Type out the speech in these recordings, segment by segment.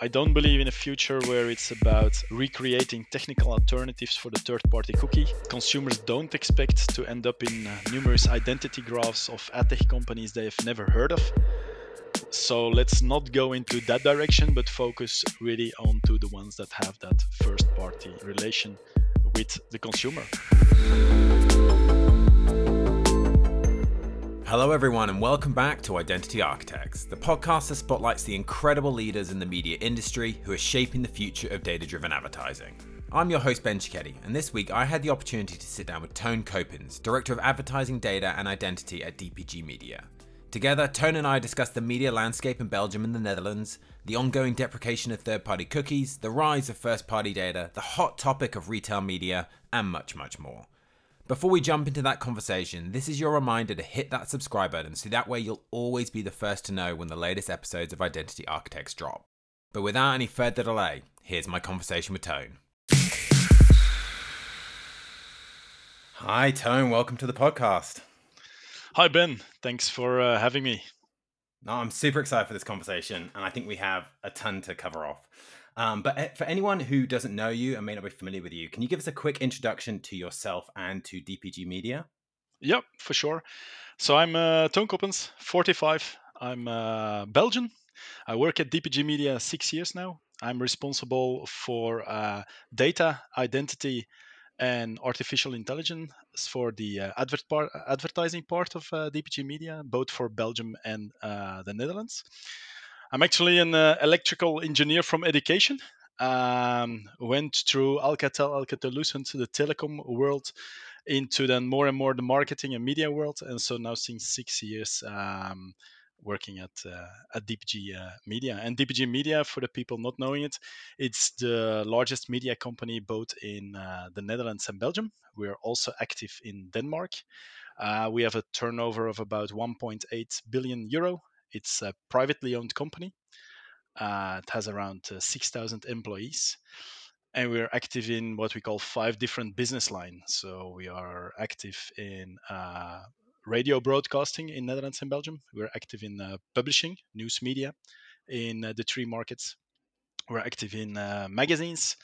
I don't believe in a future where it's about recreating technical alternatives for the third party cookie. Consumers don't expect to end up in uh, numerous identity graphs of ad tech companies they have never heard of. So let's not go into that direction, but focus really onto the ones that have that first party relation with the consumer. Hello, everyone, and welcome back to Identity Architects, the podcast that spotlights the incredible leaders in the media industry who are shaping the future of data driven advertising. I'm your host, Ben Cicchetti, and this week I had the opportunity to sit down with Toon Coppens, Director of Advertising Data and Identity at DPG Media. Together, Toon and I discussed the media landscape in Belgium and the Netherlands, the ongoing deprecation of third party cookies, the rise of first party data, the hot topic of retail media, and much, much more. Before we jump into that conversation, this is your reminder to hit that subscribe button so that way you'll always be the first to know when the latest episodes of Identity Architects drop. But without any further delay, here's my conversation with Toon. Hi, Toon. Welcome to the podcast. Hi, Ben. Thanks for uh, having me. No, I'm super excited for this conversation, and I think we have a ton to cover off. Um, but eh, for anyone who doesn't know you and may not be familiar with you, can you give us a quick introduction to yourself and to DPG Media? Yep, for sure. So I'm uh, Toon Coppens, 45. I'm uh, Belgian. I work at DPG Media six years now. I'm responsible for uh, data, identity, and artificial intelligence for the uh, advert advertising part of uh, DPG Media, both for Belgium and uh, the Netherlands. I'm actually an uh, electrical engineer from education. Um, went through Alcatel, Alcatel-Lucent, the telecom world, into then more and more the marketing and media world, and so now since six years um, working at uh, at DPG uh, Media. And DPG Media, for the people not knowing it, it's the largest media company both in uh, the Netherlands and Belgium. We are also active in Denmark. Uh, we have a turnover of about 1.8 billion euro it's a privately owned company. Uh, it has around uh, 6,000 employees. And we're active in what we call five different business lines. So we are active in uh, radio broadcasting in Netherlands and Belgium. We're active in uh, publishing, news media in uh, the three markets. We're active in uh, magazines.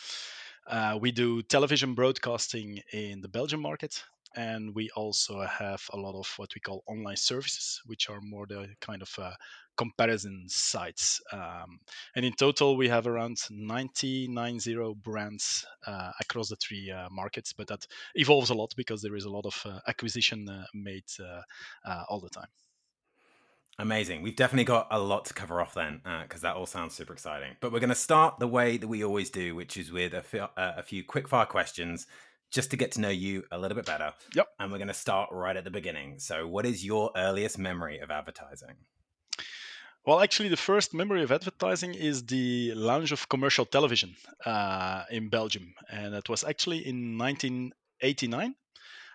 we do television broadcasting in the Belgian market and we also have a lot of what we call online services, which are more the kind of uh, comparison sites. Um, and in total, we have around 990 brands uh, across the three uh, markets, but that evolves a lot because there is a lot of uh, acquisition uh, made uh, all the time. Amazing. We've definitely got a lot to cover off then, because that all sounds super exciting. But we're going to start the way that we always do, which is with a few quick fire questions just to get to know you a little bit better. Yep. And we're going to start right at the beginning. So, what is your earliest memory of advertising? Well, actually, the first memory of advertising is the launch of commercial television uh, in Belgium. And it was actually in 1989.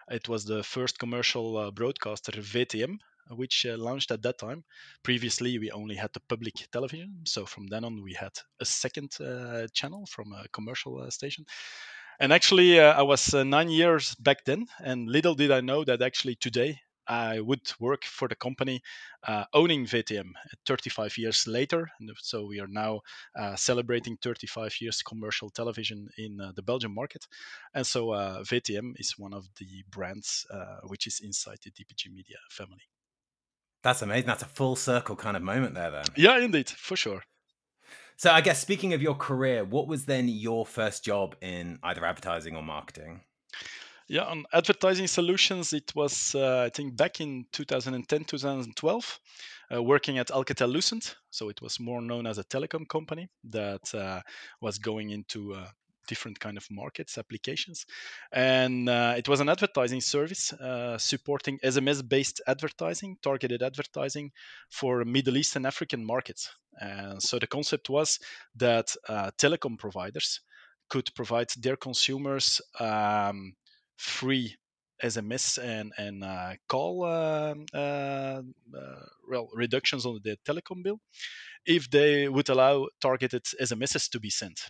It was the first commercial uh, broadcaster, VTM, which uh, launched at that time. Previously, we only had the public television. So from then on, we had a second uh, channel from a commercial uh, station. And actually, uh, I was uh, nine years back then, and little did I know that actually today I would work for the company uh, owning VTM 35 years later. So we are now uh, celebrating 35 years commercial television in uh, the Belgian market. And so uh, VTM is one of the brands which is inside the DPG Media family. That's amazing. That's a full circle kind of moment there, then. Yeah, indeed, for sure. So I guess speaking of your career, what was then your first job in either advertising or marketing? Yeah, on advertising solutions, it was uh, I think back in 2010, 2012, uh, working at Alcatel Lucent. So it was more known as a telecom company that uh, was going into uh, different kind of markets applications. And uh, it was an advertising service uh, supporting sms based advertising targeted advertising for middle east and african markets. And so the concept was that uh, telecom providers could provide their consumers um, free SMS and and uh, call uh, uh, well reductions on the telecom bill if they would allow targeted SMSs to be sent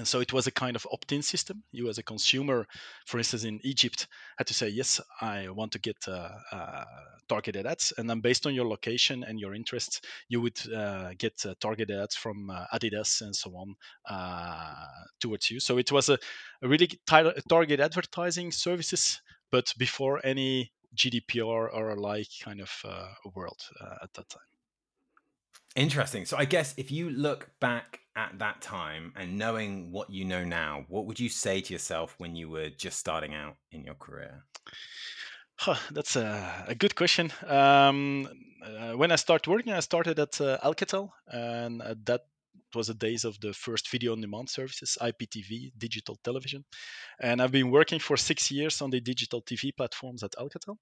and so it was a kind of opt-in system. You as a consumer for instance in egypt had to say yes i want to get uh, uh, targeted ads. And then based on your location and your interests you would uh, get uh, targeted ads from uh, adidas and so on uh, towards you. So it was a, a really tar- target advertising services but before any gdpr or like kind of world at that time Interesting. So I guess if you look back at that time and knowing what you know now, what would you say to yourself when you were just starting out in your career? Huh, that's a, a, good question. Um, uh, when I started working, I started at uh, Alcatel, and at that was the days of the first video on demand services, IPTV, digital television. And I've been working for six years on the digital TV platforms at Alcatel.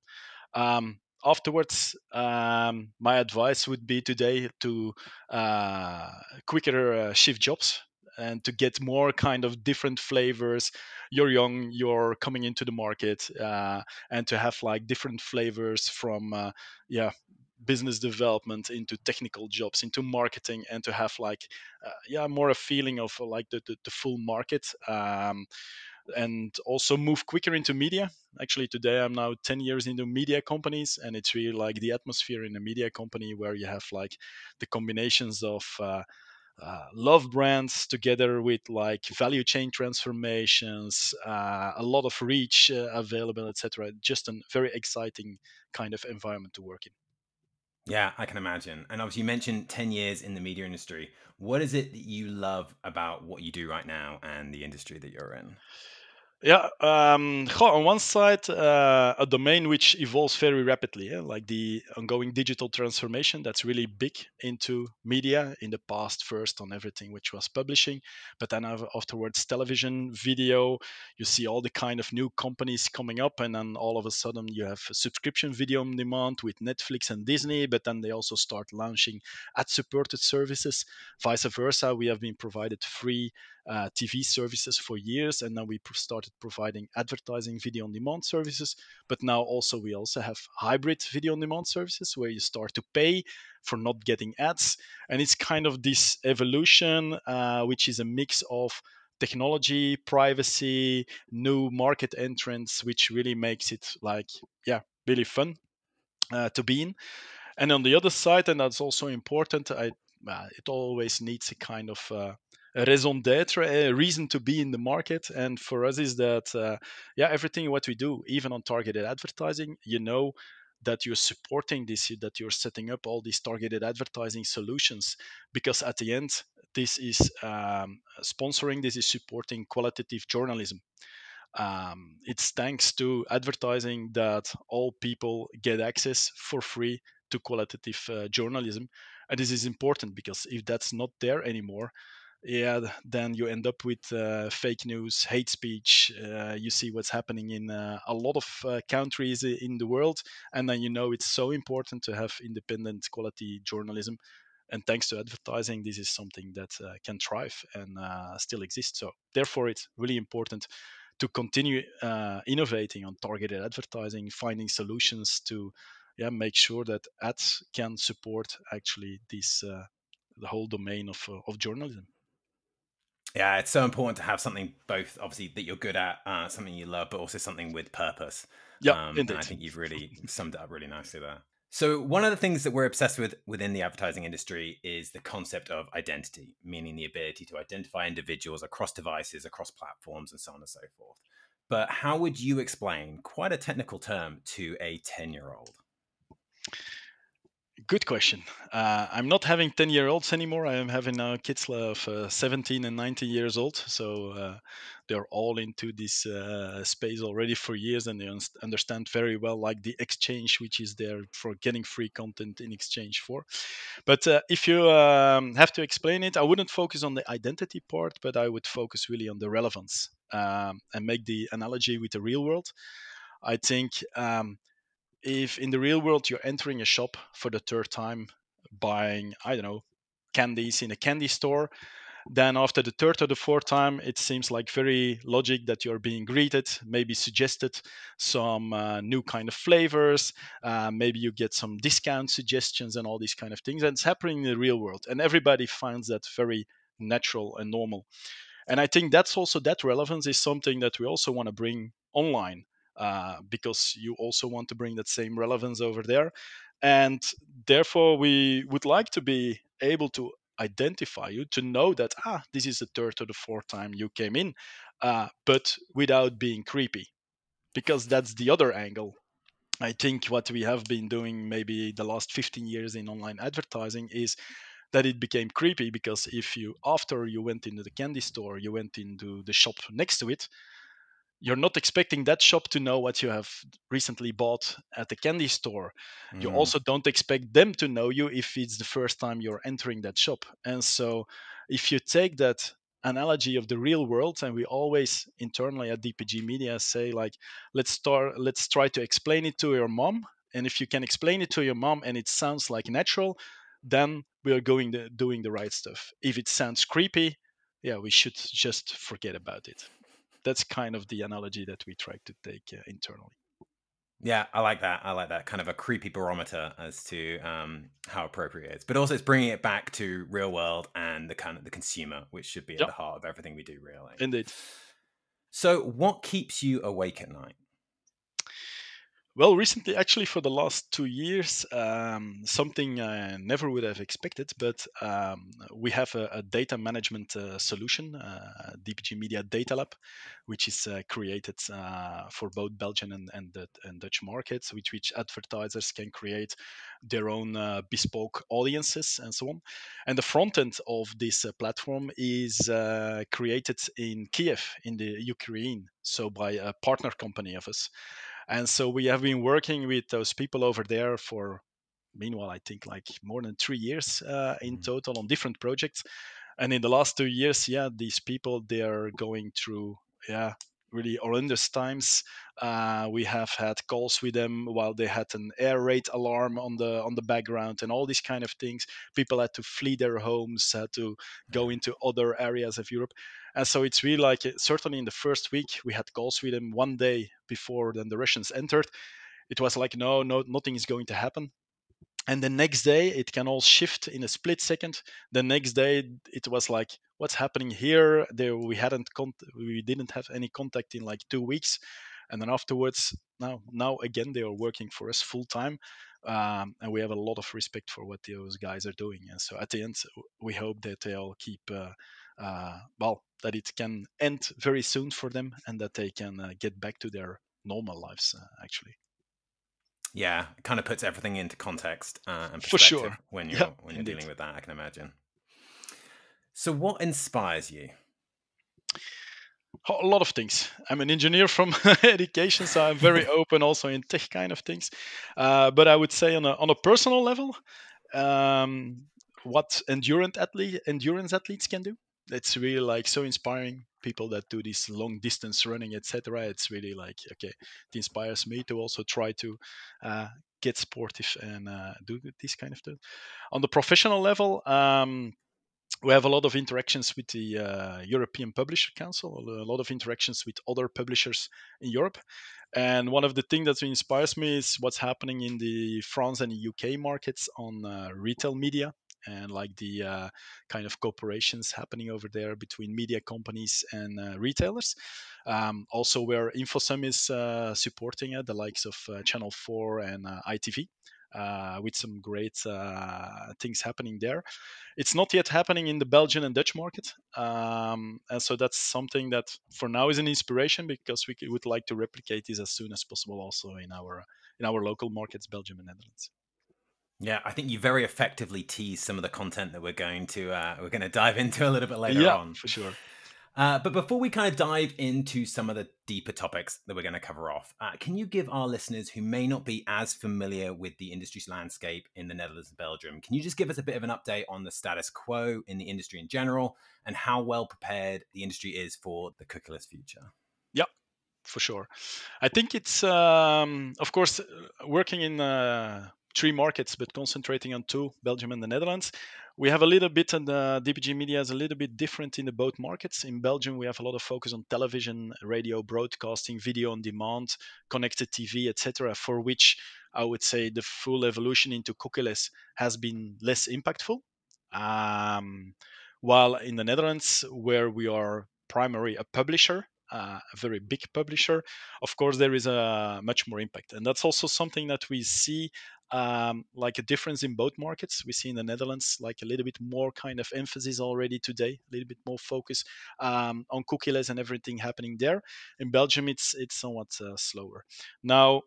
Um, afterwards, um, my advice would be today to uh, quicker uh, shift jobs and to get more kind of different flavors. You're young, you're coming into the market, uh, and to have like different flavors from uh, yeah business development into technical jobs into marketing and to have like uh, yeah more a feeling of like the, the, the full market um, and also move quicker into media. Actually, today I'm now 10 years into media companies, and it's really like the atmosphere in a media company where you have like the combinations of uh, uh, love brands together with like value chain transformations, uh, a lot of reach uh, available, etc. Just a very exciting kind of environment to work in. Yeah, I can imagine. And obviously, you mentioned 10 years in the media industry. What is it that you love about what you do right now and the industry that you're in? Yeah, um, on one side, uh, a domain which evolves very rapidly, yeah? like the ongoing digital transformation that's really big into media in the past, first on everything which was publishing, but then afterwards television, video. You see all the kind of new companies coming up, and then all of a sudden you have subscription video on demand with Netflix and Disney, but then they also start launching ad supported services. Vice versa, we have been provided free uh, TV services for years, and now we started providing advertising video on demand services. But now also we also have hybrid video on demand services where you start to pay for not getting ads, and it's kind of this evolution, uh, which is a mix of technology, privacy, new market entrants, which really makes it like yeah, really fun uh, to be in. And on the other side, and that's also important, I, uh, it always needs a kind of uh, raison d'être, a reason to be in the market. And for us is that, uh, yeah, everything what we do, even on targeted advertising, you know that you're supporting this, that you're setting up all these targeted advertising solutions, because at the end, this is um, sponsoring, this is supporting qualitative journalism. Um, it's thanks to advertising that all people get access for free to qualitative uh, journalism. And this is important because if that's not there anymore, yeah, then you end up with uh, fake news, hate speech. Uh, you see what's happening in uh, a lot of uh, countries in the world, and then you know it's so important to have independent quality journalism. And thanks to advertising, this is something that uh, can thrive and uh, still exist. So, therefore, it's really important to continue innovating on targeted advertising, finding solutions to yeah, make sure that ads can support actually this the whole domain of, of journalism. Yeah, it's so important to have something both obviously that you're good at, uh, something you love, but also something with purpose. Yeah, um, indeed. I think you've really summed it up really nicely there. So one of the things that we're obsessed with within the advertising industry is the concept of identity, meaning the ability to identify individuals across devices, across platforms, and so on and so forth. But how would you explain quite a technical term to a 10 year old? Good question. Uh, I'm not having 10 year olds anymore. I am having now kids of uh, 17 and 19 years old. So uh, they're all into this uh, space already for years and they un- understand very well like the exchange which is there for getting free content in exchange for. But uh, if you um, have to explain it, I wouldn't focus on the identity part, but I would focus really on the relevance um, and make the analogy with the real world. I think um, if in the real world you're entering a shop for the third time buying i don't know candies in a candy store then after the third or the fourth time it seems like very logic that you're being greeted maybe suggested some uh, new kind of flavors uh, maybe you get some discount suggestions and all these kind of things and it's happening in the real world and everybody finds that very natural and normal. And i think that's also that relevance is something that we also want to bring online uh, because you also want to bring that same relevance over there. And therefore we would like to be able to identify you to know that ah this is the third or the fourth time you came in uh, but without being creepy. Because that's the other angle. I think what we have been doing maybe the last 15 years in online advertising is that it became creepy because if you after you went into the candy store you went into the shop next to it you're not expecting that shop to know what you have recently bought at the candy store. Mm. You also don't expect them to know you if it's the first time you're entering that shop. And so, if you take that analogy of the real world, and we always internally at DPG Media say like, let's start, let's try to explain it to your mom. And if you can explain it to your mom and it sounds like natural, then we are going the, doing the right stuff. If it sounds creepy, yeah, we should just forget about it that's kind of the analogy that we try to take uh, internally. Yeah, I like that. I like that kind of a creepy barometer as to um, how appropriate it is, but also it's bringing it back to real world and the kind of the consumer, which should be at yep. the heart of everything we do, really. Indeed. So, what keeps you awake at night? Well, recently, actually, for the last two years, um, something I never would have expected, but um, we have a, a data management uh, solution, uh, DPG Media Data Lab, which is uh, created uh, for both Belgian and, and, and, Dutch markets, which, which advertisers can create their own uh, bespoke audiences and so on. And the front end of this uh, platform is created in Kiev, in the Ukraine, so by a partner company of us. And so we have been working with those people over there for, meanwhile, I think like more than three years uh, in mm-hmm. total on different projects. And in the last two years, yeah, these people they are going through, yeah, really horrendous times. Uh, we have had calls with them while they had an air raid alarm on the on the background and all these kind of things. People had to flee their homes, had to go into other areas of Europe, and so it's really like certainly in the first week we had calls with them one day before then the Russians entered. It was like no, no, nothing is going to happen. And the next day it can all shift in a split second. The next day it was like what's happening here? There we hadn't con- we didn't have any contact in like two weeks. And then afterwards now now again they are working for us full time um, and we have a lot of respect for what those guys are doing. And so at the end we hope that they all keep uh, well that it can end very soon for them and that they can uh, get back to their normal lives uh, actually yeah, it kind of puts everything into context uh, and perspective For sure. when you're when you're indeed. dealing with that. I can imagine. So, what inspires you? A lot of things. I'm an engineer from education, so I'm very open also in tech kind of things. Uh, but I would say on a on a personal level, um, what endurance athlete endurance athletes can do. It's really like so inspiring people that do this long distance running, etc. It's really like okay, it inspires me to also try to uh, get sportive and uh, do this kind of thing. On the professional level. Um, we have a lot of interactions with the uh, European Publisher Council, a lot of interactions with other publishers in Europe. And one of the things that inspires me is what's happening in the France and the UK markets on uh, retail media and like the uh, kind of cooperations happening over there between media companies and uh, retailers. Um, also, where InfoSum is uh, supporting it, the likes of uh, Channel 4 and uh, ITV. Uh, with some great things happening there. It's not yet happening in the Belgian and Dutch market, um, and so that's something that for now is an inspiration because we would like to replicate this as soon as possible also in our in our local markets, Belgium and Netherlands. Yeah, I think you very effectively tease some of the content that we're going to uh, we're going to dive into a little bit later yeah, on. for sure. Uh, but before we kind of dive into some of the deeper topics that we're going to cover off, uh, can you give our listeners who may not be as familiar with the industry's landscape in the Netherlands and Belgium, can you just give us a bit of an update on the status quo in the industry in general and how well prepared the industry is for the cookieless future? Yeah, for sure. I think it's, um, of course, uh, working in uh, three markets, but concentrating on two, Belgium and the Netherlands. We have a little bit, and the DPG Media is a little bit different in the both markets. In Belgium, we have a lot of focus on television, radio, broadcasting, video on demand, connected TV, etc. For which I would say the full evolution into cookieless has been less impactful. Um, while in the Netherlands, where we are primarily a publisher uh, a very big publisher, of course there is a much more impact, and that's also something that we see um, like a difference in both markets. We see in the Netherlands like a little bit more kind of emphasis already today, a little bit more focus um, on cookieless and everything happening there. In Belgium, it's it's somewhat uh, slower. Now,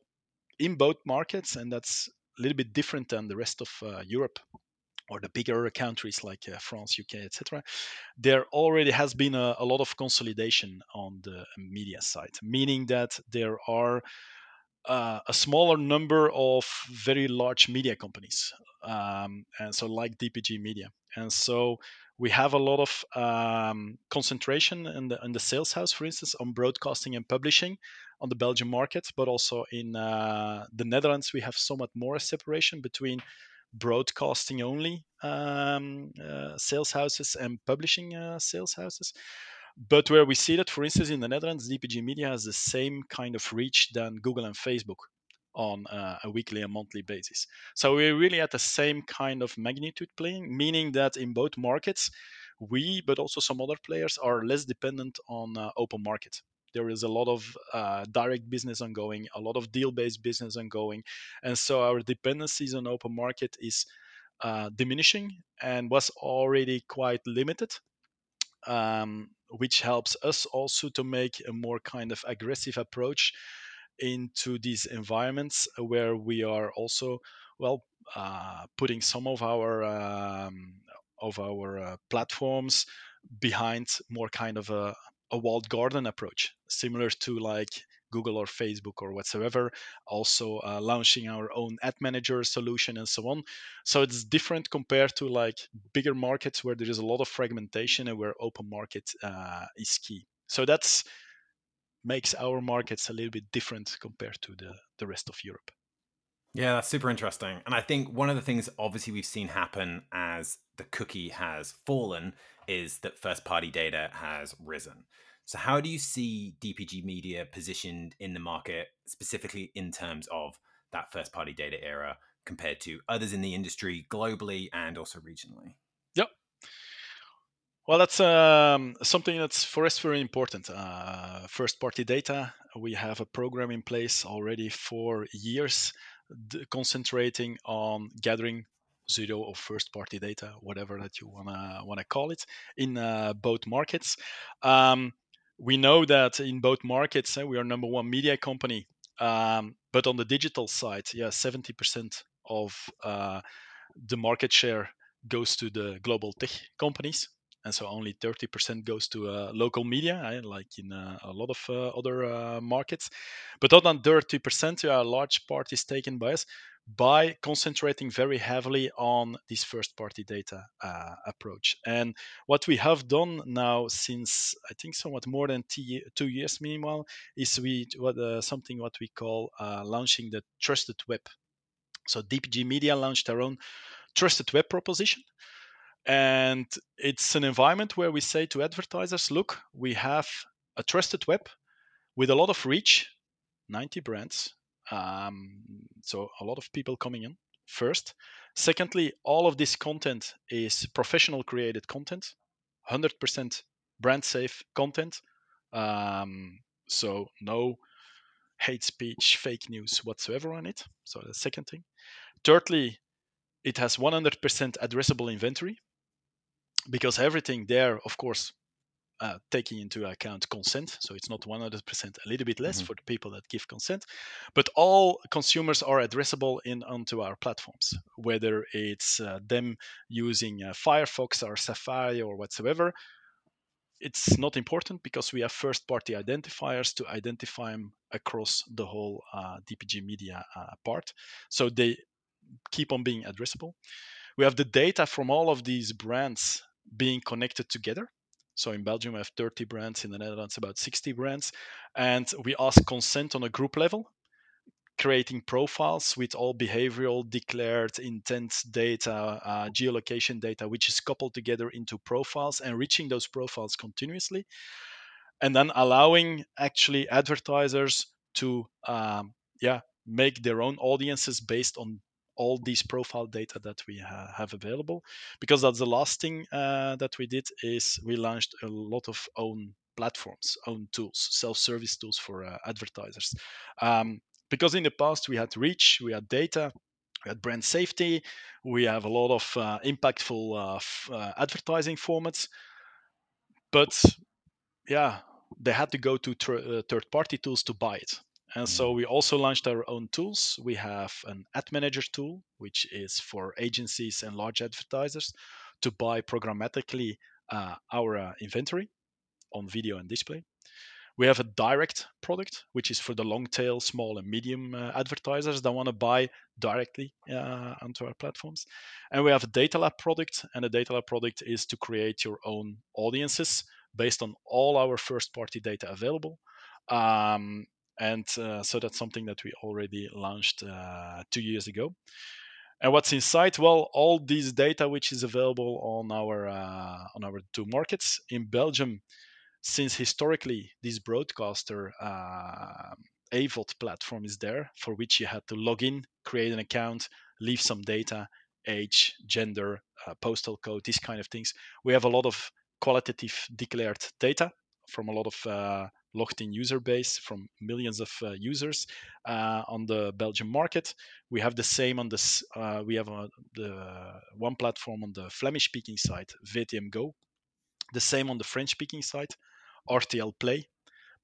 in both markets, and that's a little bit different than the rest of uh, Europe or the bigger countries like uh, France, UK, etc., there already has been a, a, lot of consolidation on the media side, meaning that there are uh, a smaller number of very large media companies, um, and so like DPG Media, and so we have a lot of um, concentration in the in the sales house, for instance, on broadcasting and publishing on the Belgian market, but also in uh, the Netherlands we have somewhat more separation between broadcasting only um, uh, sales houses and publishing uh, sales houses. But where we see that, for instance, in the Netherlands, DPG Media has the same kind of reach than Google and Facebook on uh, a weekly and monthly basis. So we're really at the same kind of magnitude playing, meaning that in both markets, we, but also some other players, are less dependent on uh, open market there is a lot of uh, direct business ongoing, a lot of deal-based business ongoing, and so our dependencies on open market is uh, diminishing and was already quite limited. Um, which helps us also to make a more kind of aggressive approach into these environments where we are also well uh, putting some of our um, of our uh, platforms behind more kind of a, a walled garden approach, similar to like Google or Facebook or whatsoever, also uh, launching our own ad manager solution and so on. So it's different compared to like bigger markets where there is a lot of fragmentation and where open market uh, is key. So that's makes our markets a little bit different compared to the, the rest of Europe. Yeah, that's super interesting. And I think one of the things obviously we've seen happen as the cookie has fallen is that first party data has risen. So, how do you see DPG Media positioned in the market, specifically in terms of that first party data era compared to others in the industry globally and also regionally? Yep. Well, that's um, something that's for us very important. Uh, first party data, we have a program in place already for years d- concentrating on gathering zero or first party data, whatever that you wanna wanna call it, in uh, both markets. Um, we know that in both markets eh, we are number one media company, um, but on the digital side, yeah, seventy percent of uh, the market share goes to the global tech companies and so only 30% goes to uh, local media, eh, like in uh, a lot of uh, other uh, markets. But other than 30%, a large part is taken by us by concentrating very heavily on this first party data uh, approach. And what we have done now since I think somewhat more than t- two years, meanwhile, is we what uh, something what we call launching the trusted web. So DPG Media launched their own trusted web proposition and it's an environment where we say to advertisers, look, we have a trusted web with a lot of reach, 90 brands. Um, so a lot of people coming in first. Secondly, all of this content is professional created content, 100% brand safe content. Um, so no hate speech, fake news whatsoever on it. So the second thing. Thirdly, it has 100% addressable inventory because everything there, of course, uh, taking into account consent. So it's not 100%, a little bit less mm-hmm. for the people that give consent, but all consumers are addressable in onto our platforms, whether it's uh, them using uh, Firefox or Safari or whatsoever. It's not important because we have first-party identifiers to identify them across the whole uh, DPG media uh, part, so they keep on being addressable. We have the data from all of these brands being connected together. So in Belgium, we have 30 brands, in the Netherlands, about 60 brands. And we ask consent on a group level, creating profiles with all behavioral, declared, intent data, uh, geolocation data, which is coupled together into profiles, and enriching those profiles continuously. And then allowing actually advertisers to um, yeah make their own audiences based on all these profile data that we ha- have available because that's the last thing uh, that we did is we launched a lot of own platforms, own tools, self-service tools for uh, advertisers. Um, because in the past we had reach, we had data, we had brand safety, we have a lot of uh, impactful uh, f- uh, advertising formats, but yeah, they had to go to tr- uh, third-party tools to buy it. And so we also launched our own tools. We have an ad manager tool, which is for agencies and large advertisers to buy programmatically uh, our uh, inventory on video and display. We have a direct product, which is for the long tail, small and medium uh, advertisers that want to buy directly uh, onto our platforms. And we have a data lab product, and the data lab product is to create your own audiences based on all our first party data available. Um, and uh, so that's something that we already launched uh, two years ago. And what's inside? Well, all these data which is available on our uh, on our two markets in Belgium since historically this broadcaster uh, platform is there for which you had to log in, create an account, leave some data, age, gender, uh, postal code, these kind of things. We have a lot of qualitative declared data from a lot of uh, logged in user base from millions of uh, users uh, on the Belgian market. We have the same on this. Uh, we have uh, the one platform on the Flemish speaking side, VTM Go. The same on the French speaking side, RTL Play,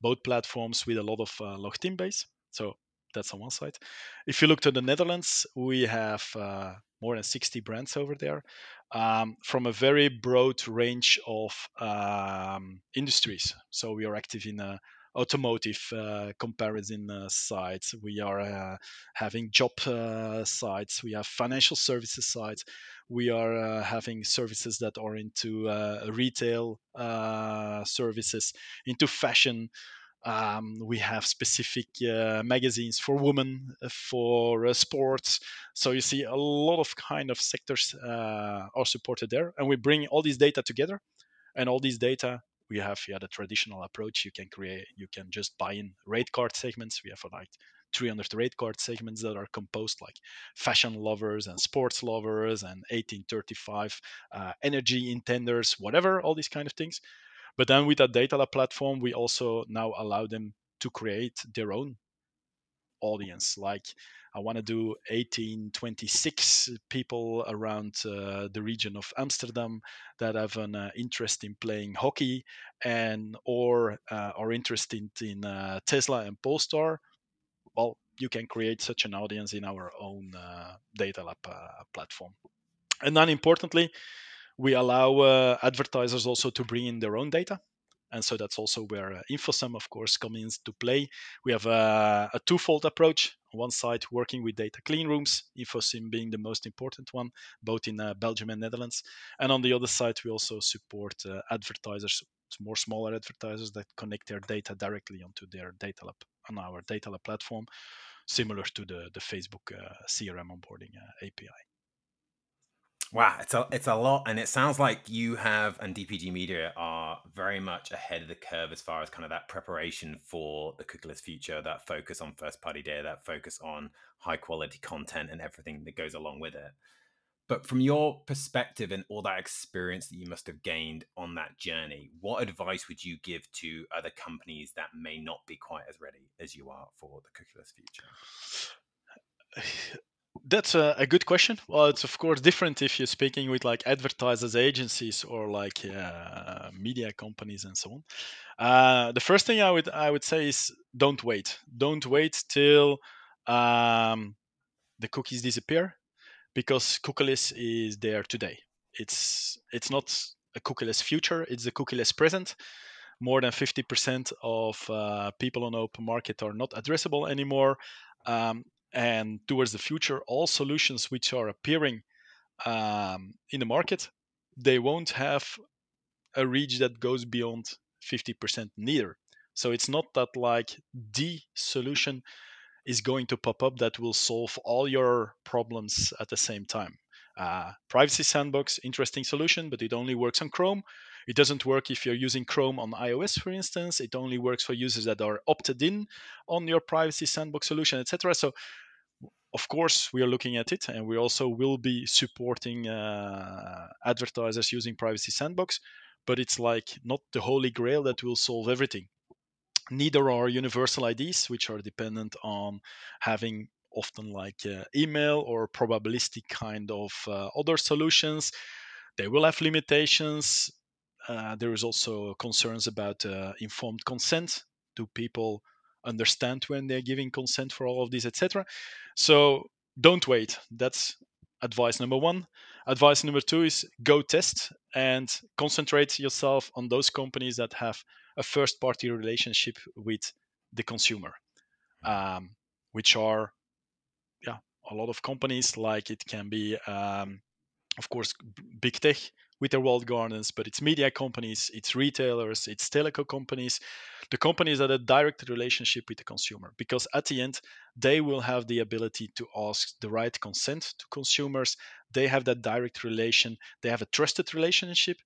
both platforms with a lot of uh, logged in base. So that's on one side. If you look to the Netherlands, we have uh, more than 60 brands over there um, from a very broad range of um, industries. So we are active in uh, automotive uh, comparison uh, sites. We are uh, having job sites. We have financial services sites. We are having services that are into retail services, into fashion. Um, we have specific uh, magazines for women, for uh, sports. So you see a lot of kind of sectors uh, are supported there, and we bring all these data together, and all these data we have yeah the traditional approach. You can create, you can just buy in rate card segments. We have like 300 rate card segments that are composed like fashion lovers and sports lovers and 1835 uh, energy intenders, whatever, all these kind of things but then with that data lab platform, we also now allow them to create their own audience. Like I want to do 1826 people around uh, the region of Amsterdam that have an uh, interest in playing hockey and or uh, are interested in uh, Tesla and Polestar. Well, you can create such an audience in our own uh, data lab uh, platform. And then importantly, we allow uh, advertisers also to bring in their own data. And so that's also where uh, InfoSum, of course, comes into play. We have a, a twofold approach. On one side, working with data clean rooms, InfoSum being the most important one, both in uh, Belgium and Netherlands. And on the other side, we also support uh, advertisers, more smaller advertisers that connect their data directly onto their data lab on our data lab platform, similar to the, the Facebook uh, CRM onboarding uh, API. Wow, it's a it's a lot, and it sounds like you have and DPG Media are very much ahead of the curve as far as kind of that preparation for the cookieless future, that focus on first party data, that focus on high quality content, and everything that goes along with it. But from your perspective and all that experience that you must have gained on that journey, what advice would you give to other companies that may not be quite as ready as you are for the cookieless future? That's a, a, good question. Well, it's of course different if you're speaking with like advertisers agencies or like uh, media companies and so on. Uh, the first thing I would I would say is don't wait. Don't wait till um, the cookies disappear because cookieless is there today. It's it's not a cookieless future. It's a cookieless present. More than 50% of uh, people on open market are not addressable anymore. Um, and towards the future all solutions which are appearing um, in the market they won't have a reach that goes beyond 50% neither. So it's not that like the solution is going to pop up that will solve all your problems at the same time. Uh, privacy sandbox interesting solution but it only works on chrome it doesn't work if you're using Chrome on iOS, for instance. It only works for users that are opted in on your privacy sandbox solution, etc. So, of course, we are looking at it, and we also will be supporting uh, advertisers using privacy sandbox. but it's like not the holy grail that will solve everything neither are universal IDs, which are dependent on having often like uh, email or probabilistic kind of uh, other solutions. They will have limitations. Uh, there is also concerns about uh, informed consent. Do people understand when they're giving consent for all of these, etc.? So don't wait. That's advice number one. Advice number two is go test and concentrate yourself on those companies that have a first party relationship with the consumer, um, which are, yeah, a lot of companies. Like it can be, um, of course, big tech with their walled gardens, but it's media companies, it's retailers, it's teleco companies, the companies that have a direct relationship with the consumer. Because at the end, they will have the ability to ask the right consent to consumers. They have that direct relation, they have a trusted relationship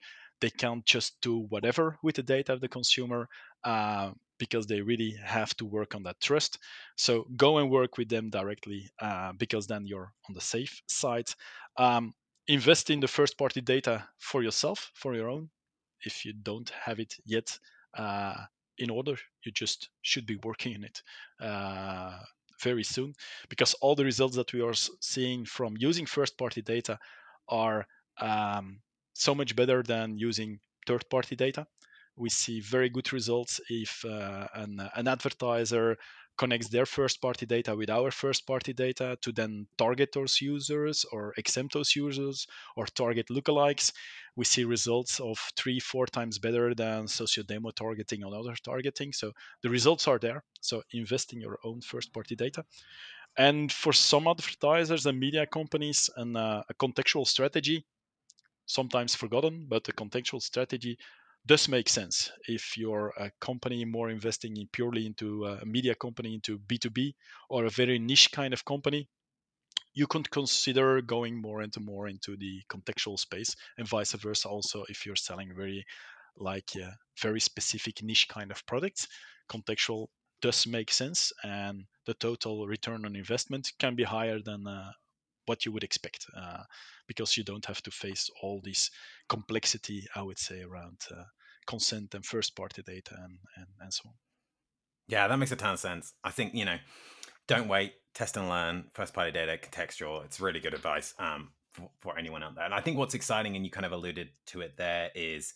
they can't just do whatever with the data of the consumer uh, because they really have to work on that trust. So go and work with them directly uh, because then you're on the safe side. Um, invest in the first party data for yourself, for your own. If you don't have it yet uh, in order, you just should be working in it uh, very soon because all the results that we are seeing from using first party data are um, so much better than using third party data. We see very good results if uh, an, an advertiser connects their first party data with our first party data to then target those users or exempt those users or target lookalikes. We see results of three, four times better than socio demo targeting or other targeting. So the results are there. So invest in your own first party data. And for some advertisers and media companies, and uh, a contextual strategy sometimes forgotten, but a contextual strategy does make sense if you're a company more investing in purely into a media company into b2b or a very niche kind of company you could consider going more into more into the contextual space and vice versa also if you're selling very like uh, very specific niche kind of products. Contextual does make sense and the total return on investment can be higher than uh, what you would expect uh, because you don't have to face all this complexity, I would say, around uh, consent and first party data and, and, and so on. Yeah, that makes a ton of sense. I think, you know, don't wait, test and learn, first party data, contextual. It's really good advice um, for, for anyone out there. And I think what's exciting, and you kind of alluded to it there, is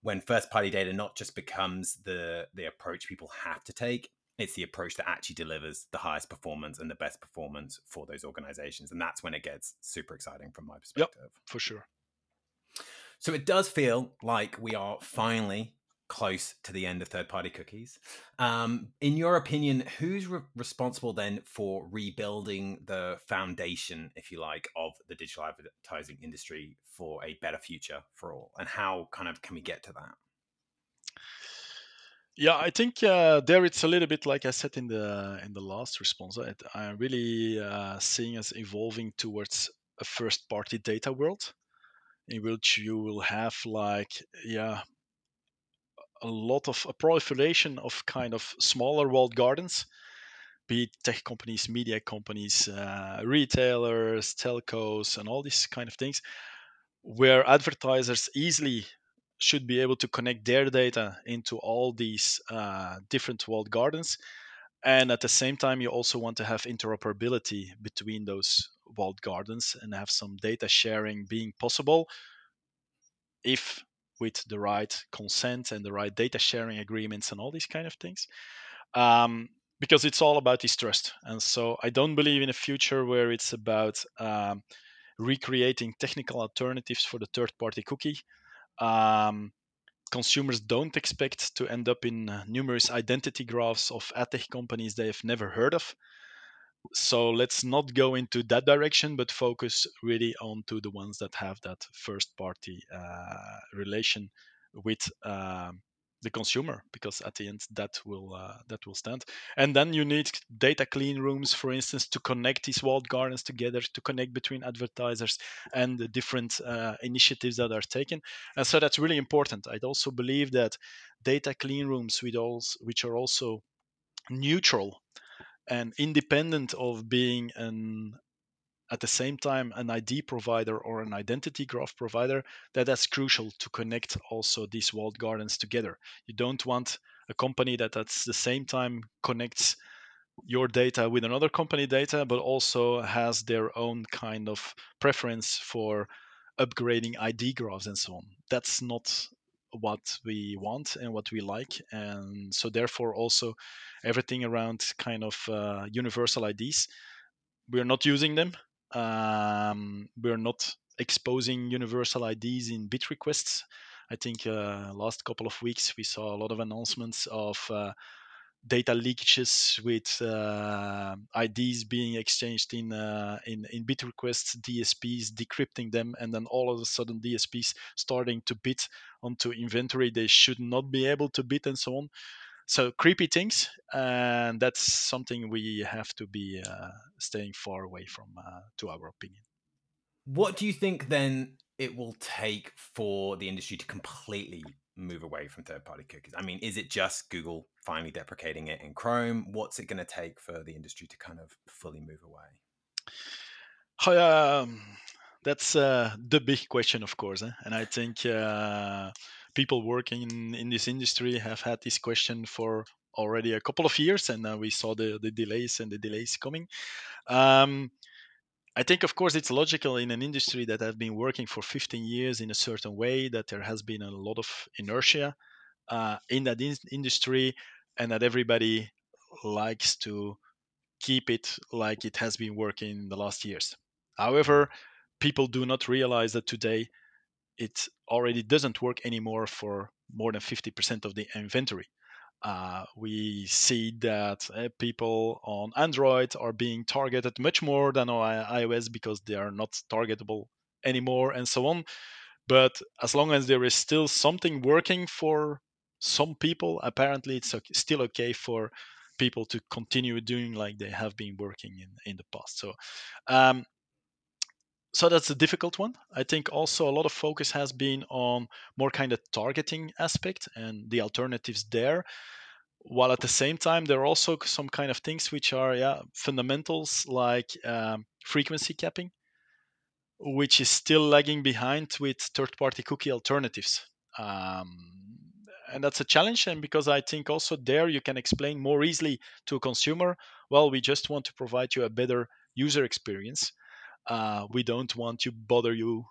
when first party data not just becomes the the approach people have to take it's the approach that actually delivers the highest performance and the best performance for those organizations and that's when it gets super exciting from my perspective. yep, for sure. So it does feel like we are finally close to the end of third party cookies. Um, in your opinion who's re- responsible then for rebuilding the foundation if you like of the digital advertising industry for a better future for all? And how kind of can we get to that yeah, I think uh, there it's a little bit like I said in the in the last response. I, I'm really uh, seeing us evolving towards a first party data world, in which you will have like yeah a lot of a proliferation of kind of smaller walled gardens, be it tech companies, media companies, uh, retailers, telcos, and all these kind of things, where advertisers easily should be able to connect their data into all these uh, different walled gardens. And at the same time, you also want to have interoperability between those walled gardens and have some data sharing being possible if with the right consent and the right data sharing agreements and all these kind of things. Um, because it's all about this trust. And so I don't believe in a future where it's about um, recreating technical alternatives for the third party cookie um, consumers don't expect to end up in uh, numerous identity graphs of ad tech companies they have never heard of. So let's not go into that direction, but focus really on to the ones that have that first party uh, relation with um, the consumer because at the end that will uh, that will stand. And then you need data clean rooms for instance to connect these walled gardens together to connect between advertisers and the different uh, initiatives that are taken. And so that's really important. I also believe that data clean rooms with also, which are also neutral and independent of being an at the same time an id provider or an identity graph provider that that's crucial to connect also these walled gardens together. You don't want a company that at the same time connects your data with another company data but also has their own kind of preference for upgrading id graphs and so on. That's not what we want and what we like and so therefore also everything around kind of uh, universal ids we're not using them um, we're not exposing universal ids in bid requests i think uh, last couple of weeks we saw a lot of announcements of uh, data leakages with uh, IDs being exchanged in, uh, in in bid requests, DSPs decrypting them, and then all of a sudden DSPs starting to bit onto inventory they should not be able to bit, and so on. So creepy things, and that's something we have to be uh, staying far away from, uh, to our opinion. What do you think then it will take for the industry to completely move away from third party cookies? I mean, is it just Google finally deprecating it in Chrome? What's it going to take for the industry to kind of fully move away? Um, that's uh, the big question, of course. Eh? And I think uh, people working in, in this industry have had this question for already a couple of years, and uh, we saw the, the delays and the delays coming. Um, I think, of course, it's logical in an industry that has been working for 15 years in a certain way that there has been a lot of inertia uh, in that in- industry, and that everybody likes to keep it like it has been working in the last years. However, people do not realize that today it already doesn't work anymore for more than 50% of the inventory uh, we see that uh, people on Android are being targeted much more than on iOS because they are not targetable anymore and so on. But as long as there is still something working for some people, apparently it's still okay for people to continue doing like they have been working in, in the past. So, um, so that's a difficult one. I think also a lot of focus has been on more kind of targeting aspect and the alternatives there. While at the same time, there are also some kind of things which are yeah fundamentals like um, frequency capping, which is still lagging behind with third-party cookie alternatives. Um, and that's a challenge and because i think also there you can explain more easily to a consumer well we just want to provide you a better user experience uh, we don't want to bother you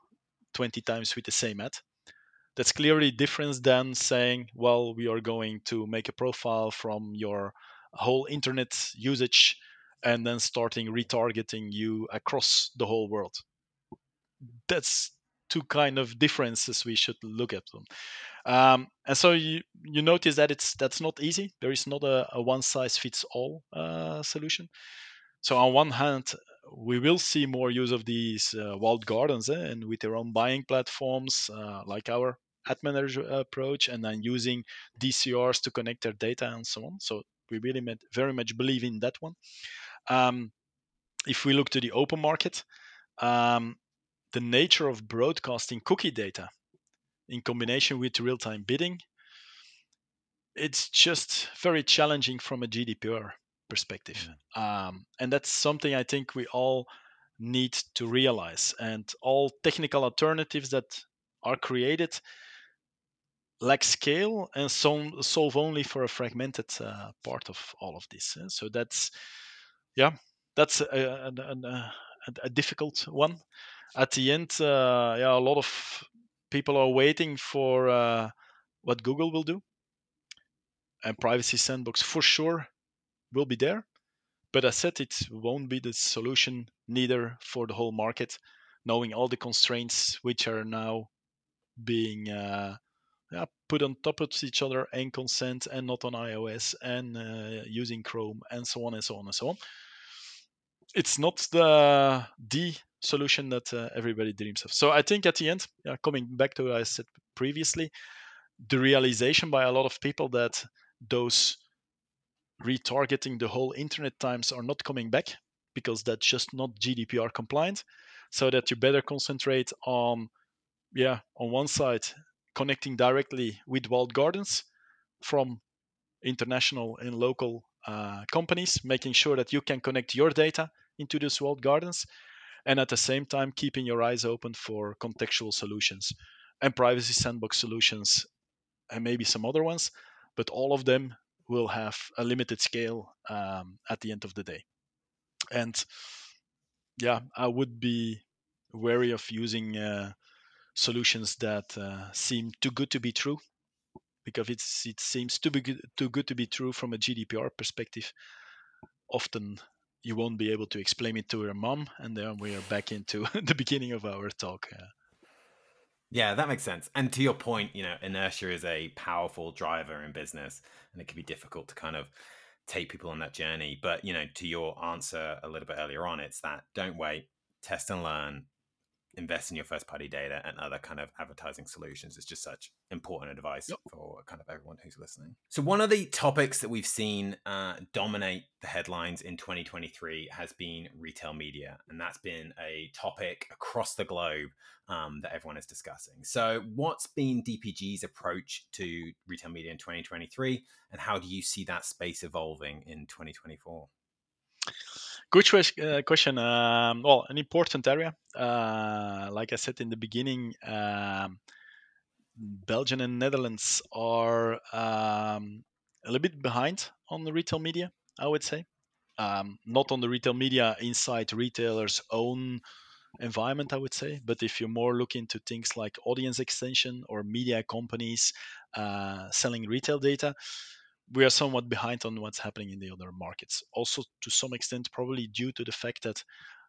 20 times with the same ad. That's clearly different than saying, well, we are going to make a profile from your whole internet usage and then starting retargeting you across the whole world. That's two kind of differences we should look at them. Um, and so you, you notice that it's that's not easy. There is not a, a one size fits all uh, solution. So on one hand, we will see more use of these uh, walled gardens eh, and with their own buying platforms uh, like our ad manager approach and then using DCRs to connect their data and so on. So we really met, very much believe in that one. Um, if we look to the open market, um, the nature of broadcasting cookie data in combination with real-time bidding, it's just very challenging from a GDPR perspective. Um, and that's something I think we all need to realize. And all technical alternatives that are created lack scale and some solve only for a fragmented uh, part of all of this. Eh? So that's, yeah, that's a, a, a, a, difficult one. At the end, uh, yeah, a lot of people are waiting for uh, what Google will do. And Privacy Sandbox for sure will be there. But as said, it won't be the solution neither for the whole market, knowing all the constraints which are now being uh, yeah, put on top of each other and consent and not on iOS and uh, using Chrome and so on and so on and so on. It's not the the solution that uh, everybody dreams of. So I think at the end, yeah, coming back to what I said previously, the realization by a lot of people that those retargeting the whole internet times are not coming back because that's just not GDPR compliant. So that you better concentrate on, yeah, on one side, connecting directly with walled gardens from international and local uh, companies, making sure that you can connect your data into those walled gardens. and at the same time keeping your eyes open for contextual solutions and privacy sandbox solutions and maybe some other ones but all of them will have a limited scale um, at the end of the day. And yeah i would be wary of using uh, solutions that uh, seem too good to be true because it's, it seems too, good, too good to be true from a gdpr perspective. Often you won't be able to explain it to your mom and then we are back into the beginning of our talk uh, yeah, that makes sense. And to your point, you know, inertia is a powerful driver in business, and it can be difficult to kind of take people on that journey. But, you know, to your answer a little bit earlier on, it's that don't wait, test and learn, invest in your first party data and other kind of advertising solutions is just such important advice yep. for kind of everyone who's listening. So one of the topics that we've seen uh, dominate the headlines in 2023 has been retail media, and that's been a topic across the globe um, that everyone is discussing. So what's been DPG's approach to retail media in 2023, and how do you see that space evolving in 2024? Good uh, question. Um, well, an important area. Uh, like I said in the beginning, um, Belgium and Netherlands are um, a little bit behind on the retail media, I would say. Um, not on the retail media inside retailers' own environment, I would say. But if you more look into things like audience extension or media companies uh, selling retail data, we are somewhat behind on what's happening in the other markets. Also, to some extent, probably due to the fact that,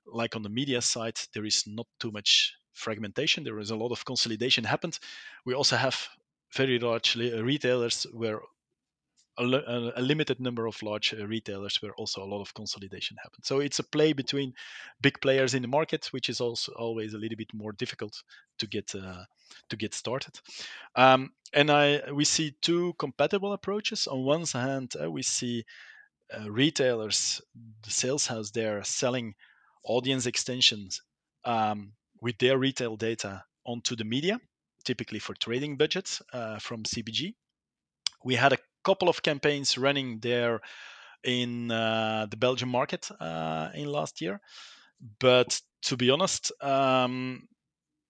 like on the media side, there is not too much fragmentation. There is a lot of consolidation happened. We also have very large retailers where a, a, limited number of large uh, retailers where also a lot of consolidation happened. So it's a play between big players in the market, which is also always a little bit more difficult to get uh, to get started. Um, and I we see two compatible approaches. On one hand, uh, we see uh, retailers, the sales house there selling audience extensions um, with their retail data onto the media, typically for trading budgets uh, from CPG. We had a couple of campaigns running there in uh, the Belgian market uh, in last year. But to be honest, um,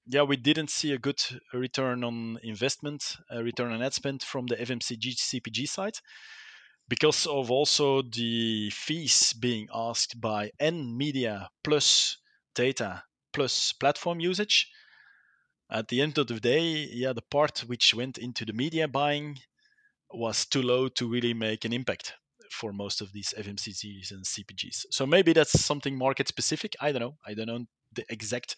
yeah, we didn't see a good return on investment, return on ad spend from the FMCG CPG side because of also the fees being asked by N media plus data plus platform usage. At the end of the day, yeah, the part which went into the media buying was too low to really make an impact for most of these FMCGs and CPGs. So maybe that's something market specific. I don't know. I don't know the exact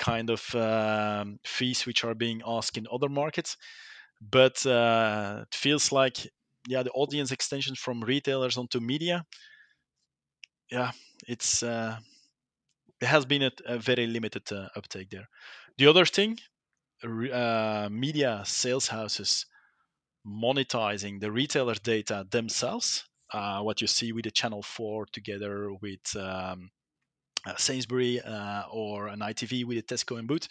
kind of um, fees which are being asked in other markets, but uh, it feels like yeah, the audience extension from retailers onto media. Yeah, it's uh, there has been a, a very limited uh, uptake there. The other thing, uh, media sales houses monetizing the retailer data themselves. Uh, what you see with the Channel 4 together with um, uh, Sainsbury uh, or an ITV with a Tesco and Boot.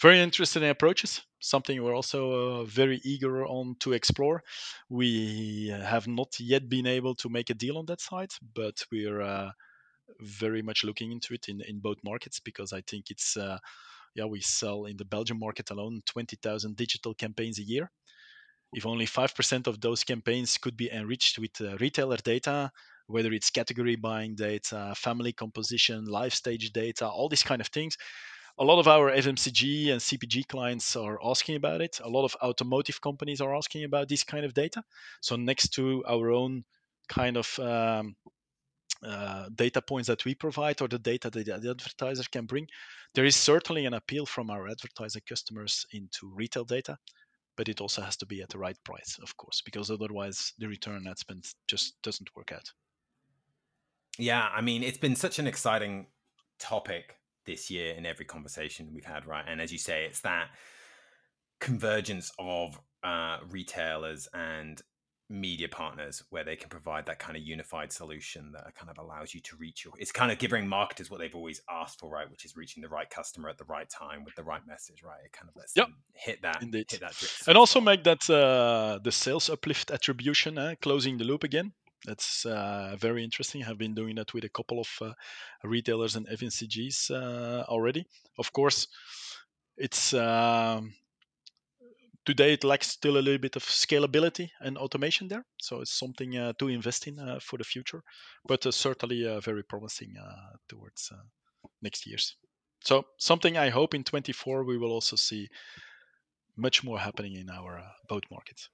Very interesting approaches. Something we're also uh, very eager on to explore. We have not yet been able to make a deal on that side, but we're uh, very much looking into it in, in both markets because I think it's uh, yeah we sell in the Belgian market alone 20,000 digital campaigns a year if only 5% of those campaigns could be enriched with retailer data whether it's category buying data family composition life stage data all these kind of things. A lot of our fmcg and cpg clients are asking about it. A lot of automotive companies are asking about this kind of data. So next to our own kind of um, uh, data points that we provide or the data that the advertiser can bring, there is certainly an appeal from our advertiser customers into retail data but it also has to be at the right price, of course, because otherwise the return ad spend just doesn't work out. Yeah, I mean, it's been such an exciting topic this year in every conversation we've had, right? And as you say, it's that convergence of uh, retailers and media partners where they can provide that kind of unified solution that kind of allows you to reach your it's kind of giving marketers what they've always asked for right which is reaching the right customer at the right time with the right message right it kind of lets yep. them hit that Indeed. hit that and also make that uh, the sales uplift attribution uh, closing the loop again That's uh, very interesting. I've been doing that with a couple of uh, retailers and FMCGs uh, already. Of course, it's um, today it lacks still a little bit of scalability and automation there, so it's something uh, to invest in uh, for the future. But uh, certainly very promising towards next years. So something I hope in 24 we will also see much more happening in our boat markets.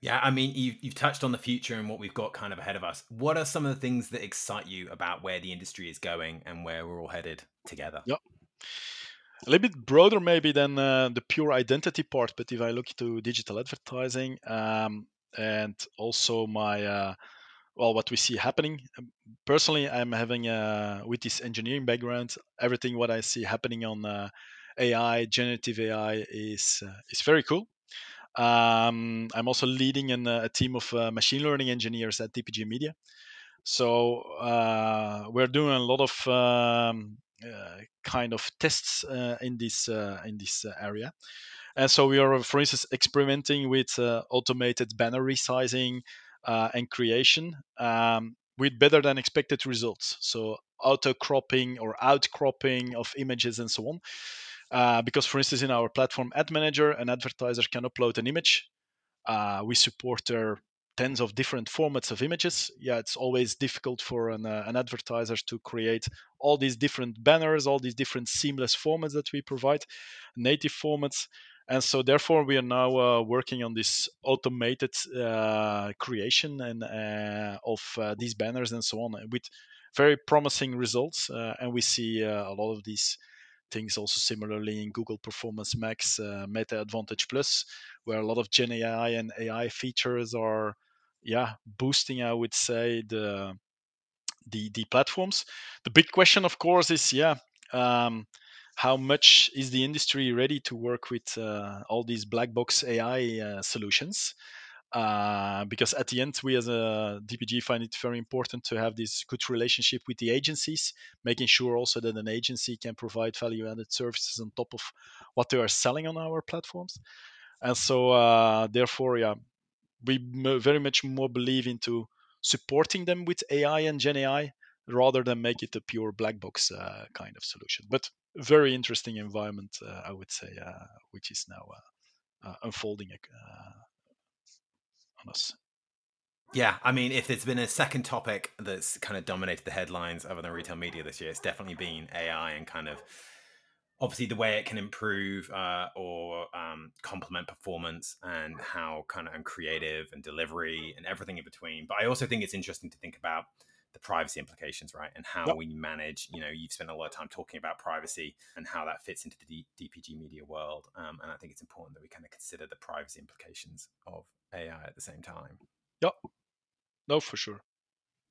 Yeah, I mean, you've, you've touched on the future and what we've got kind of ahead of us. What are some of the things that excite you about where the industry is going and where we're all headed together? Yeah. A little bit broader, maybe, than uh, the pure identity part. But if I look to digital advertising um, and also my, uh, well, what we see happening, um, personally, I'm having, uh, with this engineering background, everything what I see happening on uh, AI, generative AI is, uh, is very cool um, I'm also leading an, uh, a team of uh, machine learning engineers at DPG Media. So uh, we're doing a lot of um, uh, kind of tests uh, in this uh, in this area. And so we are, for instance, experimenting with automated banner resizing and creation um, with better than expected results. So auto cropping or outcropping of images and so on. Uh, because, for instance, in our platform Ad Manager, an advertiser can upload an image. Uh, we support their tens of different formats of images. Yeah, it's always difficult for an, uh, an advertiser to create all these different banners, all these different seamless formats that we provide, native formats. And so, therefore, we are now uh, working on this automated uh, creation and uh, of these banners and so on, with very promising results. and we see a lot of these things also similarly in Google Performance Max, uh, Meta Advantage Plus, where a lot of Gen AI and AI features are, yeah, boosting. I would say the the the platforms. The big question, of course, is yeah. Um, how much is the industry ready to work with uh, all these black box AI uh, solutions? Uh, because at the end we as a dpg find it very important to have this good relationship with the agencies making sure also that an agency can provide value added services on top of what they are selling on our platforms. And so uh, therefore yeah we very much more believe into supporting them with ai and gen ai rather than make it a pure black box uh, kind of solution. But very interesting environment uh, i would say uh, which is now uh, unfolding us. Yeah, I mean, if there's been a second topic that's kind of dominated the headlines other than retail media this year, it's definitely been AI and kind of obviously the way it can improve uh, or um, complement performance and how kind of and creative and delivery and everything in between. But I also think it's interesting to think about the privacy implications, right? And how yep. we manage, you know, you've spent a lot of time talking about privacy and how that fits into the D- DPG media world. Um, and I think it's important that we kind of consider the privacy implications of AI at the same time. Yep. No, for sure.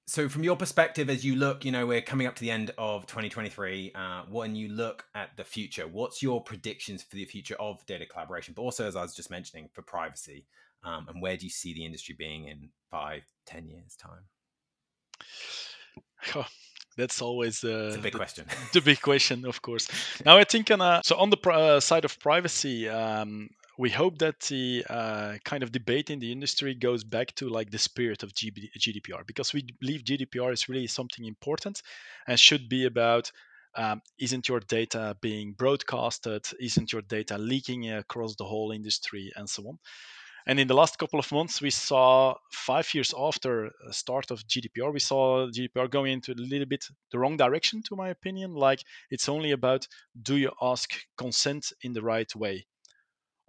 So, from your perspective, as you look, you know, we're coming up to the end of 2023. Uh, when you look at the future, what's your predictions for the future of data collaboration, but also, as I was just mentioning, for privacy? Um, and where do you see the industry being in five, ten years' time? Oh, that's always uh, a big the, question. the big question, of course. Now, I think on a, so on the uh, side of privacy, um, we hope that the uh, kind of debate in the industry goes back to like the spirit of GDPR because we believe GDPR is really something important and should be about um, isn't your data being broadcasted, isn't your data leaking across the whole industry, and so on. And in the last couple of months, we saw five years after start of GDPR, we saw GDPR going into a little bit the wrong direction, to my opinion. Like it's only about do you ask consent in the right way?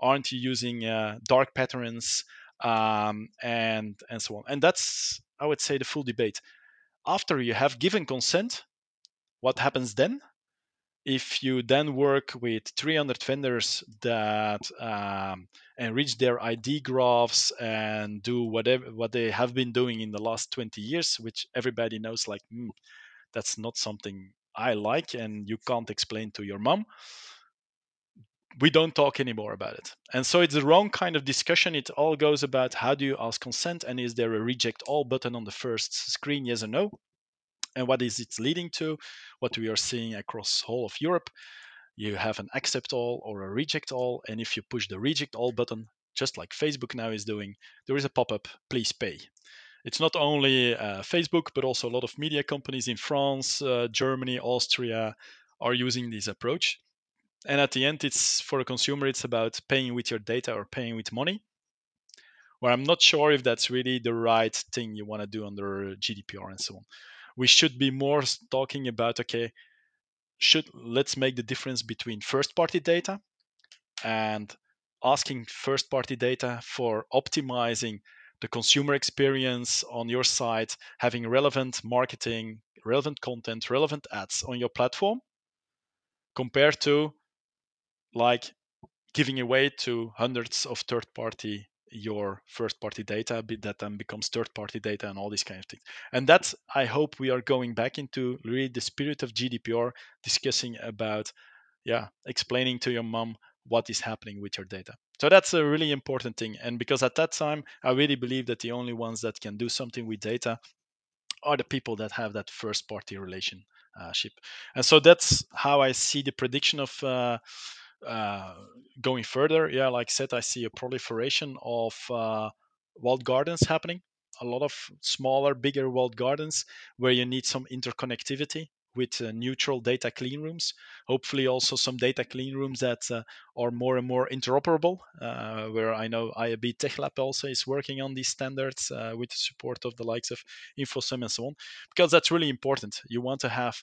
Aren't you using uh, dark patterns um, and and so on? And that's I would say the full debate. After you have given consent, what happens then? if you then work with 300 vendors that um, enrich their ID graphs and do whatever what they have been doing in the last 20 years, which everybody knows, like mm, that's not something I like, and you can't explain to your mom. We don't talk anymore about it. And so it's the wrong kind of discussion. It all goes about how do you ask consent and is there a reject all button on the first screen, yes or no? And what is it leading to? What we are seeing across whole of Europe, you have an accept all or a reject all, and if you push the reject all button, just like Facebook now is doing, there is a pop-up, please pay. It's not only uh, Facebook, but also a lot of media companies in France, uh, Germany, Austria are using this approach. And at the end, it's for a consumer, it's about paying with your data or paying with money. Where I'm not sure if that's really the right thing you want to do under GDPR and so on. We should be more talking about okay, should let's make the difference between first party data and asking first party data for optimizing the consumer experience on your site, having relevant marketing, relevant content, relevant ads on your platform compared to like giving away to hundreds of third party your first party data that then becomes third party data and all these kind of things. And that's i hope we are going back into really the spirit of gdpr discussing about yeah explaining to your mom what is happening with your data. So that's a really important thing and because at that time i really believe that the only ones that can do something with data are the people that have that first party relationship. And so that's how i see the prediction of uh, uh, going further, yeah, like I said, I see a proliferation of uh, walled gardens happening. A lot of smaller, bigger walled gardens where you need some interconnectivity with uh, neutral data clean rooms. Hopefully, also some data clean rooms that uh, are more and more interoperable. Uh, where I know IAB Tech Lab also is working on these standards uh, with the support of the likes of InfoSum and so on, because that's really important. You want to have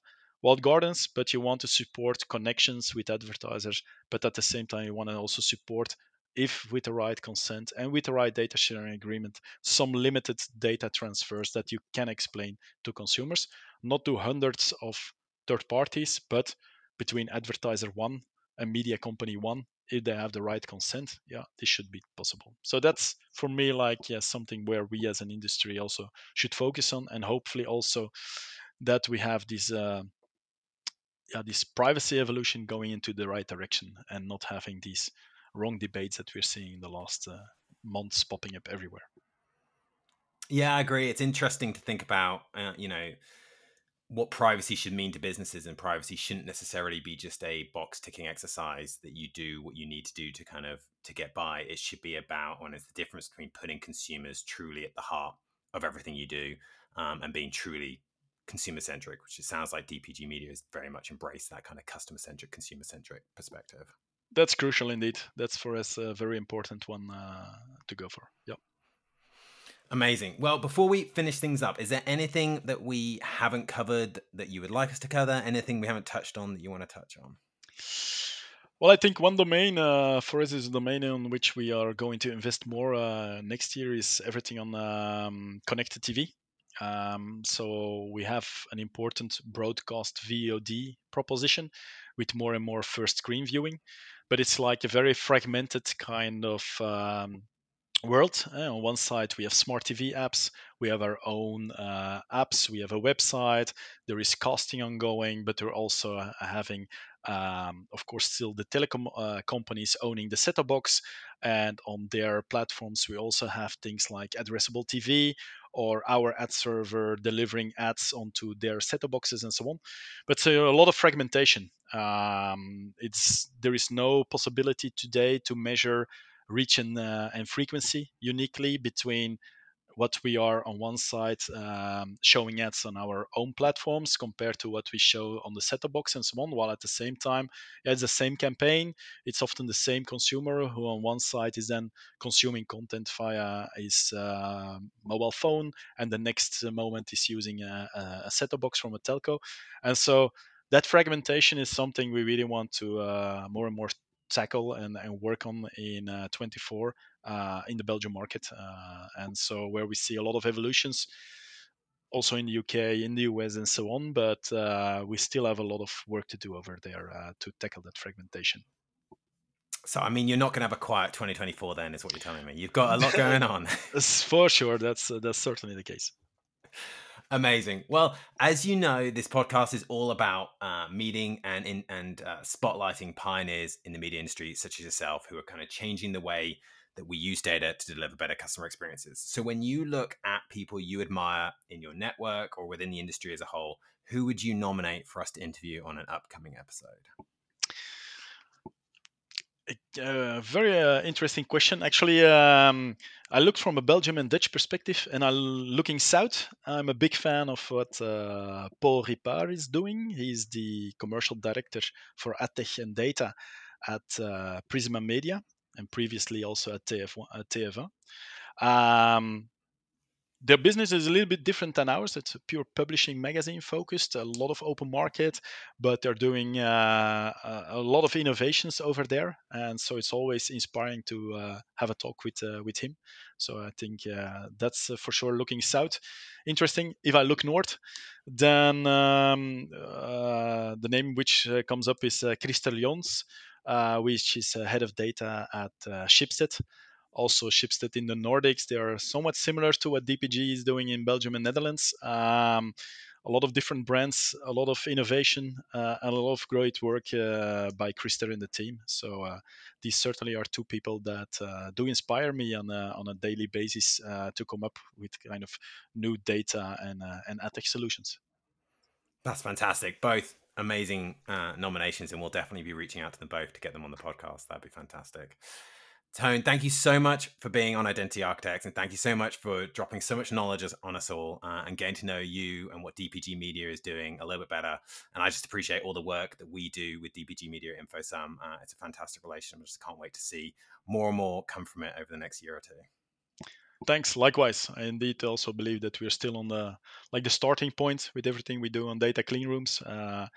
walled gardens, but you want to support connections with advertisers. But at the same time, you want to also support, if with the right consent and with the right data sharing agreement, some limited data transfers that you can explain to consumers, not to hundreds of third parties, but between advertiser one and media company one if they have the right consent yeah this should be possible so that's for me like yeah something where we as an industry also should focus on and hopefully also that we have this uh, yeah, this privacy evolution going into the right direction and not having these wrong debates that we're seeing in the last uh, months popping up everywhere. Yeah, I agree. It's interesting to think about, uh, you know, what privacy should mean to businesses, and privacy shouldn't necessarily be just a box ticking exercise that you do what you need to do to kind of to get by. It should be about when it's the difference between putting consumers truly at the heart of everything you do um, and being truly consumer centric, which it sounds like DPG Media has very much embraced that kind of customer centric, consumer centric perspective. That's crucial indeed. That's for us a very important one uh, to go for. Yep. Amazing. Well, before we finish things up, is there anything that we haven't covered that you would like us to cover? Anything we haven't touched on that you want to touch on? Well, I think one domain uh, for us is a domain on which we are going to invest more uh, next year is everything on um, connected TV. Um, so we have an important broadcast VOD proposition with more and more first screen viewing, but it's like a very fragmented kind of um, world. Uh, on one side, we have smart TV apps, we have our own uh, apps, we have a website, there is casting ongoing, but we're also uh, having, um, of course, still the telecom uh, companies owning the set top box. And on their platforms, we also have things like addressable TV or our ad server delivering ads onto their set-top boxes and so on. But so a lot of fragmentation. Um, it's there is no possibility today to measure reach and, uh, and frequency uniquely between what we are on one side um, showing ads on our own platforms compared to what we show on the set-top box and so on while at the same time yeah, it's the same campaign. It's often the same consumer who on one side is then consuming content via his uh, mobile phone and the next moment is using a, a set-top box from a telco. And so that fragmentation is something we really want to uh, more and more tackle and, and work on in uh, 24 uh, in the Belgian market. Uh, and so where we see a lot of evolutions also in the UK, in the US, and so on. But uh, we still have a lot of work to do over there uh, to tackle that fragmentation. So, I mean, you're not going to have a quiet 2024 then, is what you're telling me. You've got a lot going on. For sure. That's, uh, that's certainly the case. Amazing. Well, as you know, this podcast is all about uh, meeting and in, and uh, spotlighting pioneers in the media industry, such as yourself, who are kind of changing the way that we use data to deliver better customer experiences. So, when you look at people you admire in your network or within the industry as a whole, who would you nominate for us to interview on an upcoming episode? Uh, very uh, interesting question. Actually, um, I look from a Belgium and Dutch perspective, and I'm looking south. I'm a big fan of what uh, Paul Ripard is doing. He's the commercial director for AdTech and Data at uh, Prisma Media, and previously also at TF1. At TF1. Um, their business is a little bit different than ours. It's a pure publishing magazine focused, a lot of open market, but they're doing uh, a lot of innovations over there, and so it's always inspiring to uh, have a talk with uh, with him. So I think uh, that's uh, for sure looking south. Interesting. If I look north, then um, uh, the name which comes up is Christer Lyons, which is head of data at Schibsted also Schibsted in the Nordics. They are somewhat similar to what DPG is doing in Belgium and Netherlands. Um, a lot of different brands, a lot of innovation, uh, and a lot of great work uh, by Christer and the team. So uh, these certainly are two people that uh, do inspire me on a, on a daily basis uh, to come up with kind of new data and uh, and AdTech solutions. That's fantastic. Both amazing nominations, and we'll definitely be reaching out to them both to get them on the podcast. That'd be fantastic. Toon, thank you so much for being on Identity Architects, and thank you so much for dropping so much knowledge on us all uh, and getting to know you and what DPG Media is doing a little bit better. And I just appreciate all the work that we do with DPG Media InfoSum. Uh, it's a fantastic relationship. I just can't wait to see more and more come from it over the next year or two. Thanks. Likewise, I indeed also believe that we're still on the like the starting point with everything we do on data clean rooms. Uh,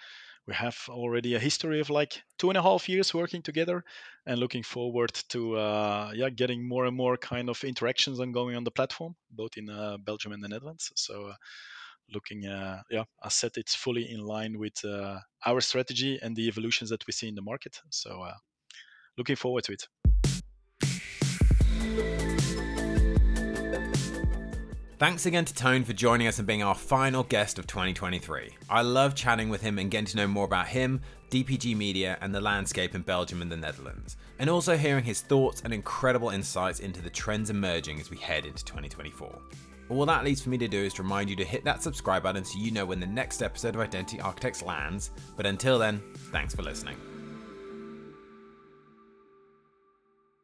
we have already a history of like two and a half years working together and looking forward to uh, yeah getting more and more kind of interactions ongoing on the platform both in uh, belgium and the netherlands. So uh, looking uh, yeah i said it's fully in line with uh, our strategy and the evolutions that we see in the market. So uh, looking forward to it Thanks again to Toon for joining us and being our final guest of 2023. I love chatting with him and getting to know more about him, DPG Media, and the landscape in Belgium and the Netherlands, and also hearing his thoughts and incredible insights into the trends emerging as we head into 2024. All that leaves for me to do is to remind you to hit that subscribe button so you know when the next episode of Identity Architects lands. But until then, thanks for listening.